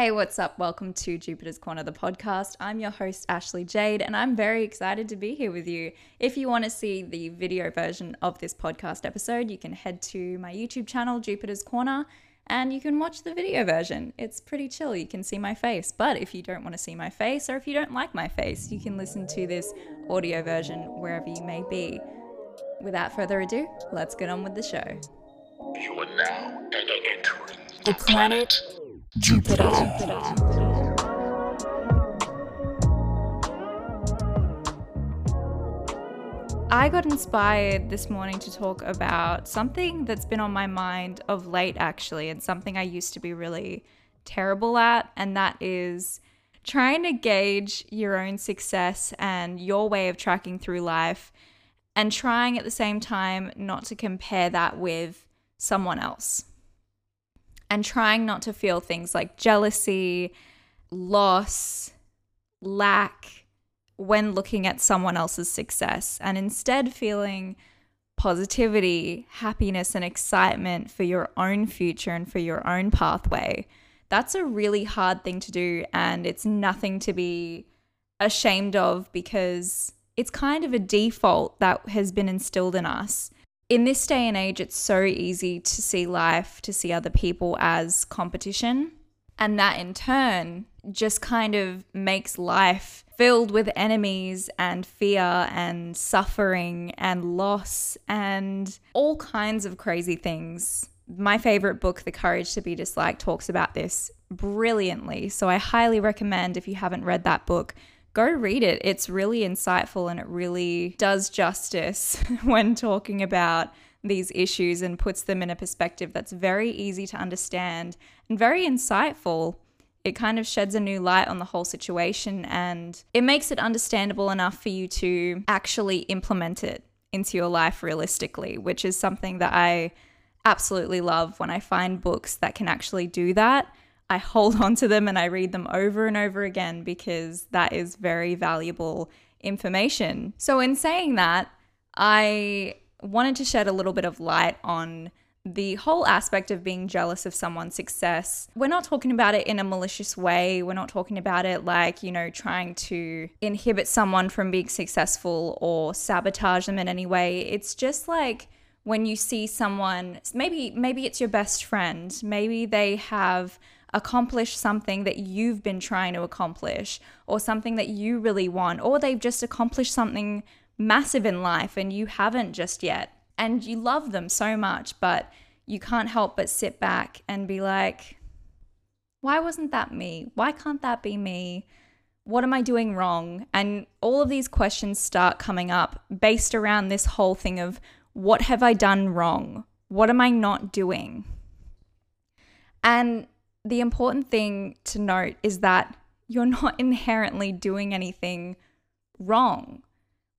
Hey, what's up? Welcome to Jupiter's Corner, the podcast. I'm your host, Ashley Jade, and I'm very excited to be here with you. If you want to see the video version of this podcast episode, you can head to my YouTube channel, Jupiter's Corner, and you can watch the video version. It's pretty chill. You can see my face. But if you don't want to see my face, or if you don't like my face, you can listen to this audio version wherever you may be. Without further ado, let's get on with the show. You are now entering The planet Jupiter. I got inspired this morning to talk about something that's been on my mind of late, actually, and something I used to be really terrible at, and that is trying to gauge your own success and your way of tracking through life, and trying at the same time not to compare that with someone else, and trying not to feel things like jealousy, loss, lack when looking at someone else's success and instead feeling positivity, happiness, and excitement for your own future and for your own pathway. That's a really hard thing to do, and it's nothing to be ashamed of because it's kind of a default that has been instilled in us. In this day and age, it's so easy to see life, to see other people as competition. And that in turn just kind of makes life filled with enemies and fear and suffering and loss and all kinds of crazy things. My favorite book, The Courage to Be Disliked, talks about this brilliantly. So I highly recommend if you haven't read that book, go read it. It's really insightful and it really does justice when talking about these issues and puts them in a perspective that's very easy to understand and very insightful it kind of sheds a new light on the whole situation and it makes it understandable enough for you to actually implement it into your life realistically, which is something that I absolutely love when I find books that can actually do that. I hold on to them and I read them over and over again because that is very valuable information. So, in saying that, I wanted to shed a little bit of light on the whole aspect of being jealous of someone's success, we're not talking about it in a malicious way. We're not talking about it like, you know, trying to inhibit someone from being successful or sabotage them in any way. It's just like when you see someone, maybe maybe it's your best friend, maybe they have accomplished something that you've been trying to accomplish or something that you really want or they've just accomplished something massive in life and you haven't just yet and you love them so much, but you can't help but sit back and be like, why wasn't that me? Why can't that be me? What am I doing wrong? And all of these questions start coming up based around this whole thing of what have I done wrong? What am I not doing? And the important thing to note is that you're not inherently doing anything wrong.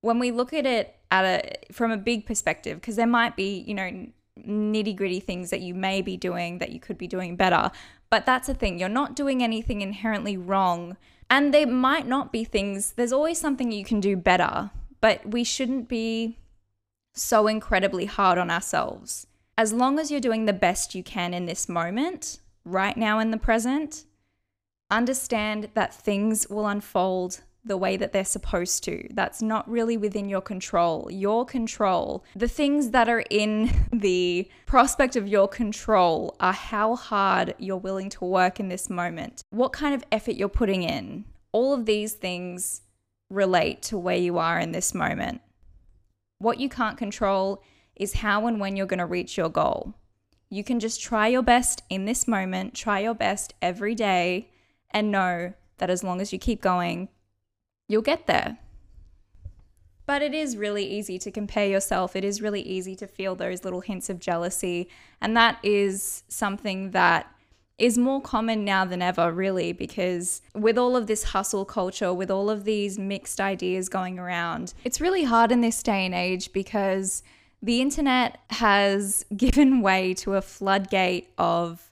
When we look at it at a from a big perspective because there might be you know nitty gritty things that you may be doing that you could be doing better but that's the thing you're not doing anything inherently wrong and there might not be things there's always something you can do better but we shouldn't be so incredibly hard on ourselves as long as you're doing the best you can in this moment right now in the present understand that things will unfold the way that they're supposed to. That's not really within your control. Your control, the things that are in the prospect of your control are how hard you're willing to work in this moment, what kind of effort you're putting in. All of these things relate to where you are in this moment. What you can't control is how and when you're going to reach your goal. You can just try your best in this moment, try your best every day, and know that as long as you keep going, you'll get there. But it is really easy to compare yourself. It is really easy to feel those little hints of jealousy. And that is something that is more common now than ever, really, because with all of this hustle culture, with all of these mixed ideas going around, it's really hard in this day and age because the internet has given way to a floodgate of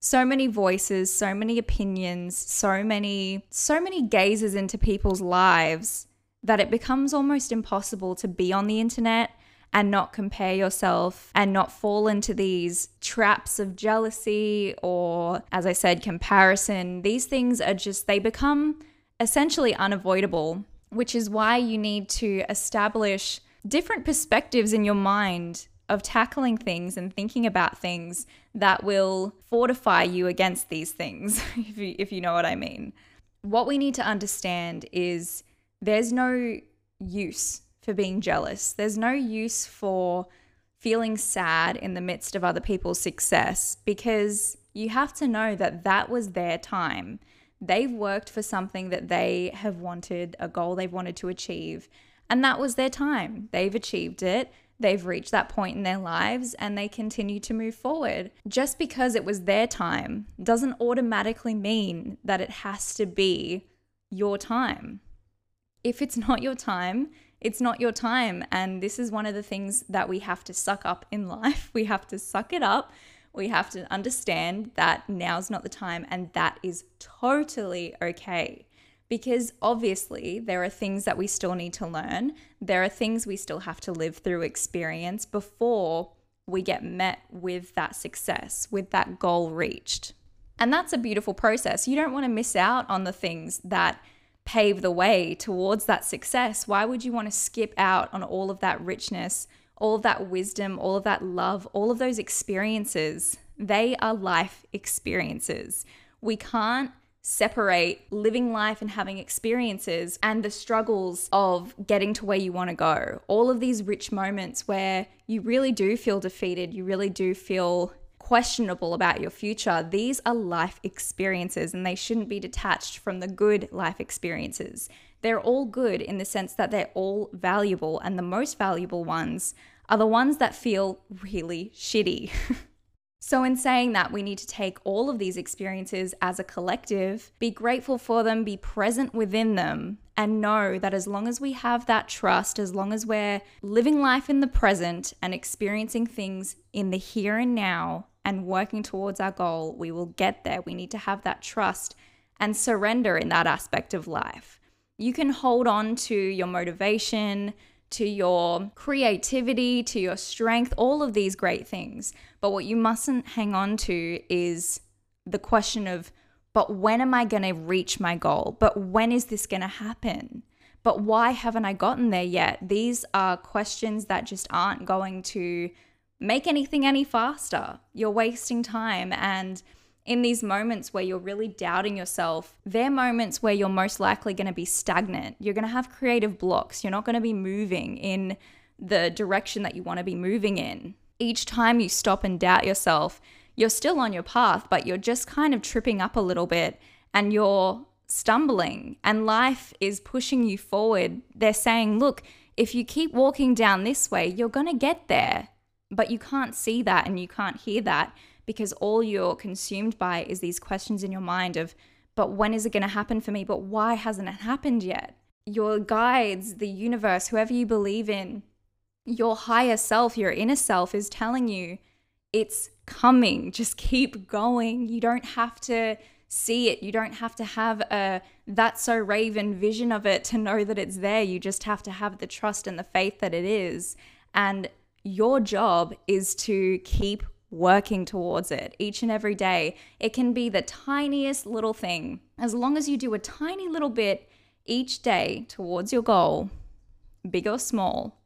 so many voices, so many opinions, so many so many gazes into people's lives that it becomes almost impossible to be on the internet and not compare yourself and not fall into these traps of jealousy or, as I said, comparison. These things are just, they become essentially unavoidable, which is why you need to establish different perspectives in your mind of tackling things and thinking about things that will fortify you against these things, if you, if you know what I mean. What we need to understand is there's no use for being jealous, there's no use for feeling sad in the midst of other people's success because you have to know that that was their time. They've worked for something that they have wanted, a goal they've wanted to achieve, and that was their time. They've achieved it they've reached that point in their lives and they continue to move forward. Just because it was their time doesn't automatically mean that it has to be your time. If it's not your time, it's not your time. And this is one of the things that we have to suck up in life. We have to suck it up. We have to understand that now's not the time, and that is totally okay because obviously there are things that we still need to learn. There are things we still have to live through experience before we get met with that success, with that goal reached. And that's a beautiful process. You don't want to miss out on the things that pave the way towards that success. Why would you want to skip out on all of that richness, all of that wisdom, all of that love, all of those experiences? They are life experiences. We can't separate living life and having experiences and the struggles of getting to where you want to go. All of these rich moments where you really do feel defeated, you really do feel questionable about your future. These are life experiences and they shouldn't be detached from the good life experiences. They're all good in the sense that they're all valuable, and the most valuable ones are the ones that feel really shitty. So, in saying that, we need to take all of these experiences as a collective, be grateful for them, be present within them, and know that as long as we have that trust, as long as we're living life in the present and experiencing things in the here and now and working towards our goal, we will get there. We need to have that trust and surrender in that aspect of life. You can hold on to your motivation, to your creativity, to your strength, all of these great things. But what you mustn't hang on to is the question of, but when am I going to reach my goal? But when is this going to happen? But why haven't I gotten there yet? These are questions that just aren't going to make anything any faster. You're wasting time and in these moments where you're really doubting yourself, they're moments where you're most likely going to be stagnant. You're going to have creative blocks. You're not going to be moving in the direction that you want to be moving in. Each time you stop and doubt yourself, you're still on your path, but you're just kind of tripping up a little bit and you're stumbling, and life is pushing you forward. They're saying, look, if you keep walking down this way, you're going to get there. But you can't see that and you can't hear that because all you're consumed by is these questions in your mind of, but when is it going to happen for me? But why hasn't it happened yet? Your guides, the universe, whoever you believe in, your higher self, your inner self is telling you it's coming. Just keep going. You don't have to see it. You don't have to have a that's so raven vision of it to know that it's there. You just have to have the trust and the faith that it is. And your job is to keep working towards it each and every day. It can be the tiniest little thing. As long as you do a tiny little bit each day towards your goal, big or small,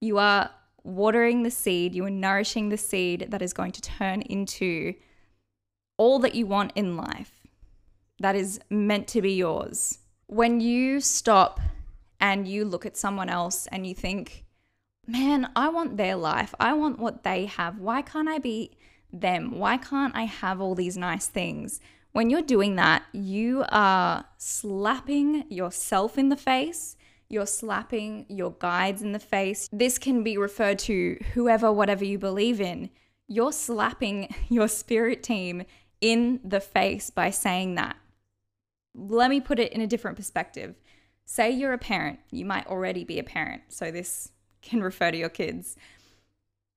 you are watering the seed, you are nourishing the seed that is going to turn into all that you want in life that is meant to be yours. When you stop and you look at someone else and you think, man, I want their life. I want what they have. Why can't I be them? Why can't I have all these nice things? When you're doing that, you are slapping yourself in the face. You're slapping your guides in the face. This can be referred to whoever, whatever you believe in. You're slapping your spirit team in the face by saying that. Let me put it in a different perspective. Say you're a parent, you might already be a parent, so this can refer to your kids.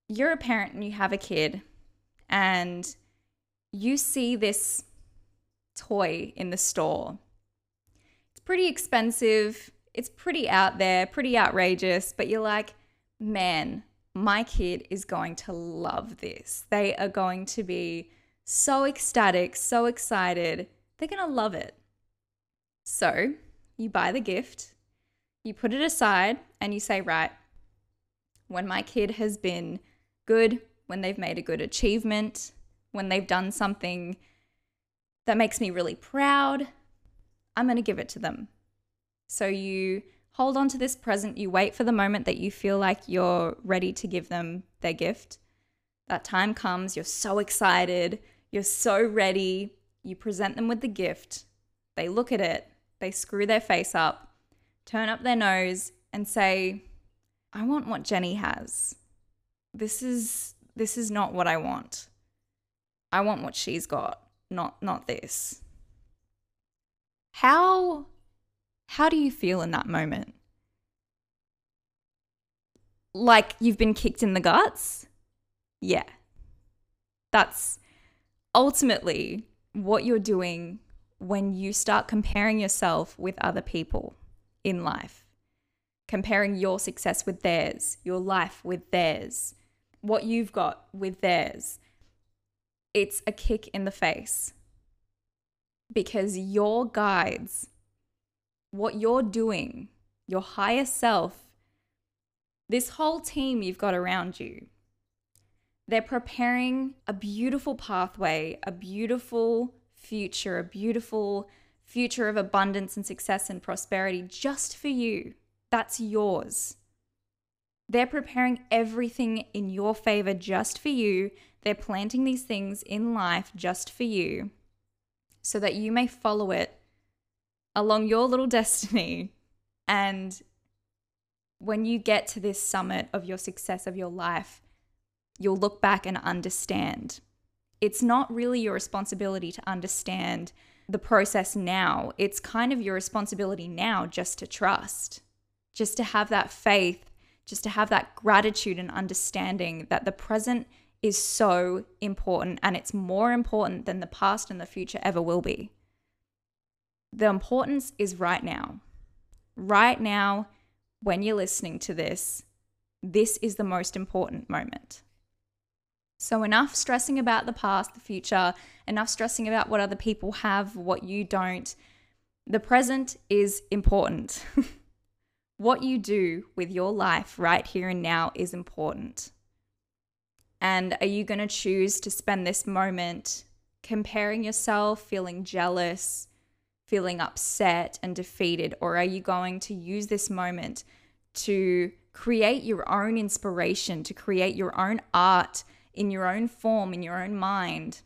You're a parent and you have a kid, and you see this toy in the store. It's pretty expensive, it's pretty out there, pretty outrageous, but you're like, man, my kid is going to love this. They are going to be so ecstatic, so excited. They're going to love it. So you buy the gift, you put it aside, and you say, right, when my kid has been good, when they've made a good achievement, when they've done something that makes me really proud, I'm going to give it to them. So you hold on to this present, you wait for the moment that you feel like you're ready to give them their gift. That time comes, you're so excited, you're so ready, you present them with the gift. They look at it, they screw their face up, turn up their nose, and say, I want what Jenny has. This is this is not what I want. I want what she's got, not not this. How how do you feel in that moment? Like you've been kicked in the guts? Yeah. That's ultimately what you're doing when you start comparing yourself with other people in life, comparing your success with theirs, your life with theirs, what you've got with theirs. It's a kick in the face because your guides, what you're doing, your higher self, this whole team you've got around you, they're preparing a beautiful pathway, a beautiful future, a beautiful future of abundance and success and prosperity just for you. That's yours. They're preparing everything in your favor just for you. They're planting these things in life just for you so that you may follow it along your little destiny. And when you get to this summit of your success of your life, you'll look back and understand. It's not really your responsibility to understand the process now. It's kind of your responsibility now just to trust, just to have that faith, just to have that gratitude and understanding that the present is so important and it's more important than the past and the future ever will be. The importance is right now. Right now, when you're listening to this, this is the most important moment. So, enough stressing about the past, the future, enough stressing about what other people have, what you don't. The present is important. what you do with your life right here and now is important. And are you going to choose to spend this moment comparing yourself, feeling jealous, feeling upset and defeated? Or are you going to use this moment to create your own inspiration, to create your own art in your own form, in your own mind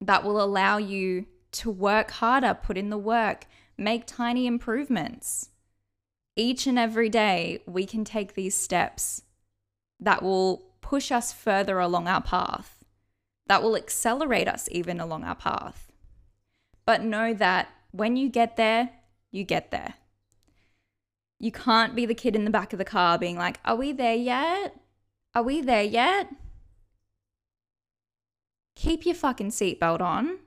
that will allow you to work harder, put in the work, make tiny improvements? Each and every day, we can take these steps that will push us further along our path, that will accelerate us even along our path. But know that when you get there, you get there. You can't be the kid in the back of the car being like, Are we there yet? Are we there yet? Keep your fucking seatbelt on.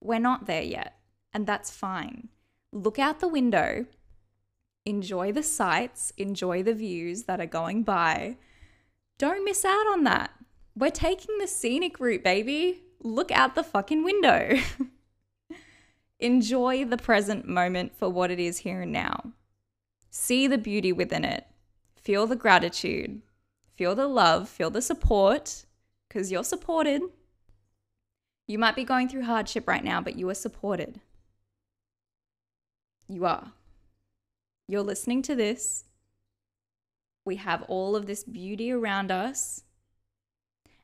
We're not there yet. And that's fine. Look out the window, enjoy the sights, enjoy the views that are going by, don't miss out on that. We're taking the scenic route, baby. Look out the fucking window. Enjoy the present moment for what it is here and now. See the beauty within it. Feel the gratitude. Feel the love. Feel the support because you're supported. You might be going through hardship right now, but you are supported. You are. You're listening to this we have all of this beauty around us.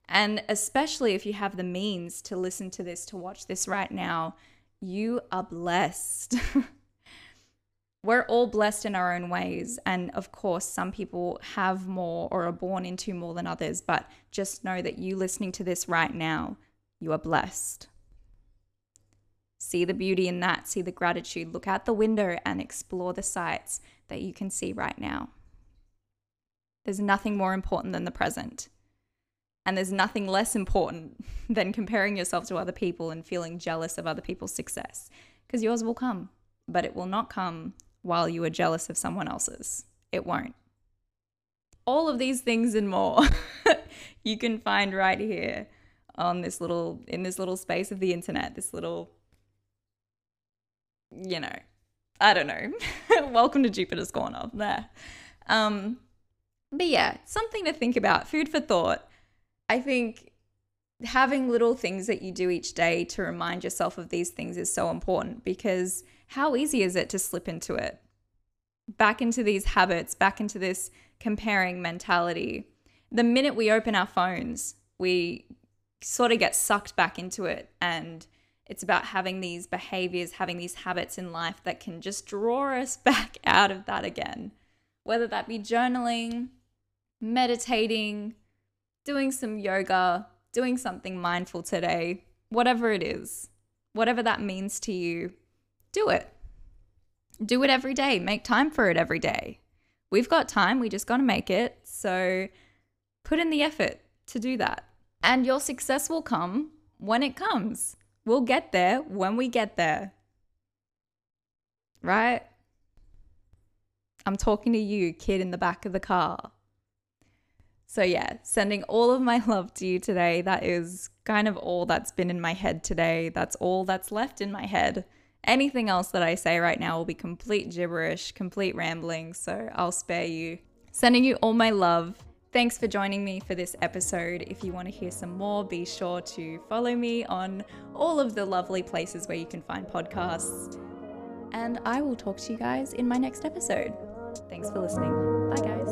And especially if you have the means to listen to this, to watch this right now, you are blessed. We're all blessed in our own ways. And of course, some people have more or are born into more than others. But just know that you listening to this right now, you are blessed. See the beauty in that, see the gratitude. Look out the window and explore the sights that you can see right now. There's nothing more important than the present. And there's nothing less important than comparing yourself to other people and feeling jealous of other people's success. Because yours will come, but it will not come while you are jealous of someone else's. It won't. all of these things and more you can find right here on this little in this little space of the internet, this little you know, I don't know. Welcome to Jupiter's Corner. There. Um, but yeah, something to think about. Food for thought. I think having little things that you do each day to remind yourself of these things is so important because how easy is it to slip into it? Back into these habits, back into this comparing mentality. The minute we open our phones, we sort of get sucked back into it. And it's about having these behaviors, having these habits in life that can just draw us back out of that again. Whether that be journaling, meditating, doing some yoga, doing something mindful today, whatever it is, whatever that means to you, do it. Do it every day. Make time for it every day. We've got time, we just got to make it. So put in the effort to do that. And your success will come when it comes. We'll get there when we get there. Right? I'm talking to you, kid in the back of the car. So, yeah, sending all of my love to you today. That is kind of all that's been in my head today. That's all that's left in my head. Anything else that I say right now will be complete gibberish, complete rambling, so I'll spare you. Sending you all my love. Thanks for joining me for this episode. If you want to hear some more, be sure to follow me on all of the lovely places where you can find podcasts. And I will talk to you guys in my next episode. Thanks for listening. Bye, guys.